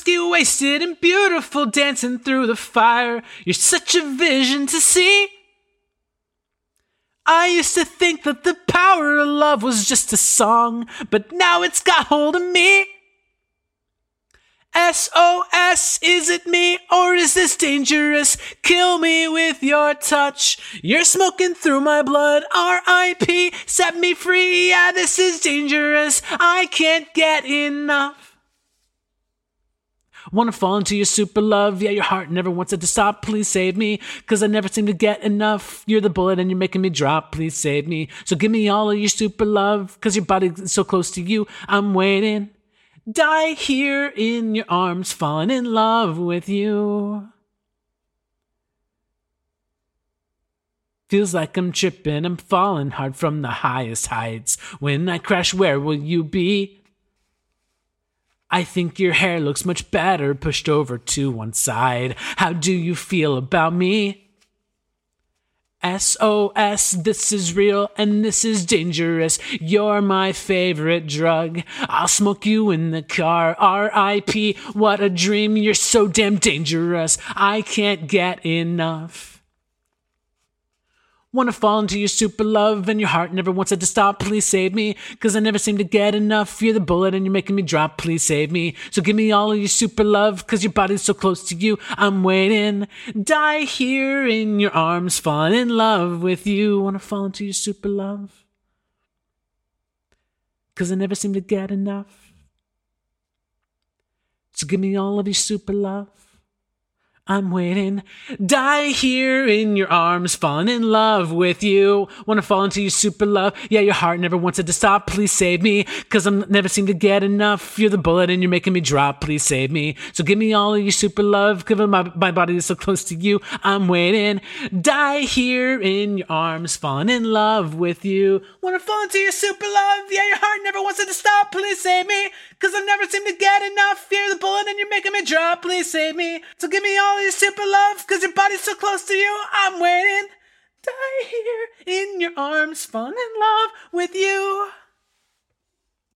Whiskey wasted and beautiful, dancing through the fire. You're such a vision to see. I used to think that the power of love was just a song, but now it's got hold of me. SOS, is it me or is this dangerous? Kill me with your touch. You're smoking through my blood. RIP, set me free. Yeah, this is dangerous. I can't get enough. Wanna fall into your super love? Yeah, your heart never wants it to stop. Please save me, cause I never seem to get enough. You're the bullet and you're making me drop. Please save me. So give me all of your super love, cause your body's so close to you. I'm waiting. Die here in your arms, falling in love with you. Feels like I'm tripping, I'm falling hard from the highest heights. When I crash, where will you be? I think your hair looks much better pushed over to one side. How do you feel about me? SOS, this is real and this is dangerous. You're my favorite drug. I'll smoke you in the car. RIP, what a dream. You're so damn dangerous. I can't get enough. Wanna fall into your super love and your heart never wants it to stop. Please save me, cause I never seem to get enough. You're the bullet and you're making me drop. Please save me. So give me all of your super love, cause your body's so close to you. I'm waiting. Die here in your arms, falling in love with you. Wanna fall into your super love? Cause I never seem to get enough. So give me all of your super love. I'm waiting. Die here in your arms, falling in love with you. Wanna fall into your super love? Yeah, your heart never wants it to stop. Please save me, cause I'm never seem to get enough. You're the bullet and you're making me drop. Please save me. So give me all of your super love, cause my, my body is so close to you. I'm waiting. Die here in your arms, falling in love with you. Wanna fall into your super love? Yeah, your heart never wants it to stop. Please save me, cause I never seem to get enough. You're the bullet and you're making me drop. Please save me. So give me all your super love, cause your body's so close to you. I'm waiting. Die here in your arms, fun falling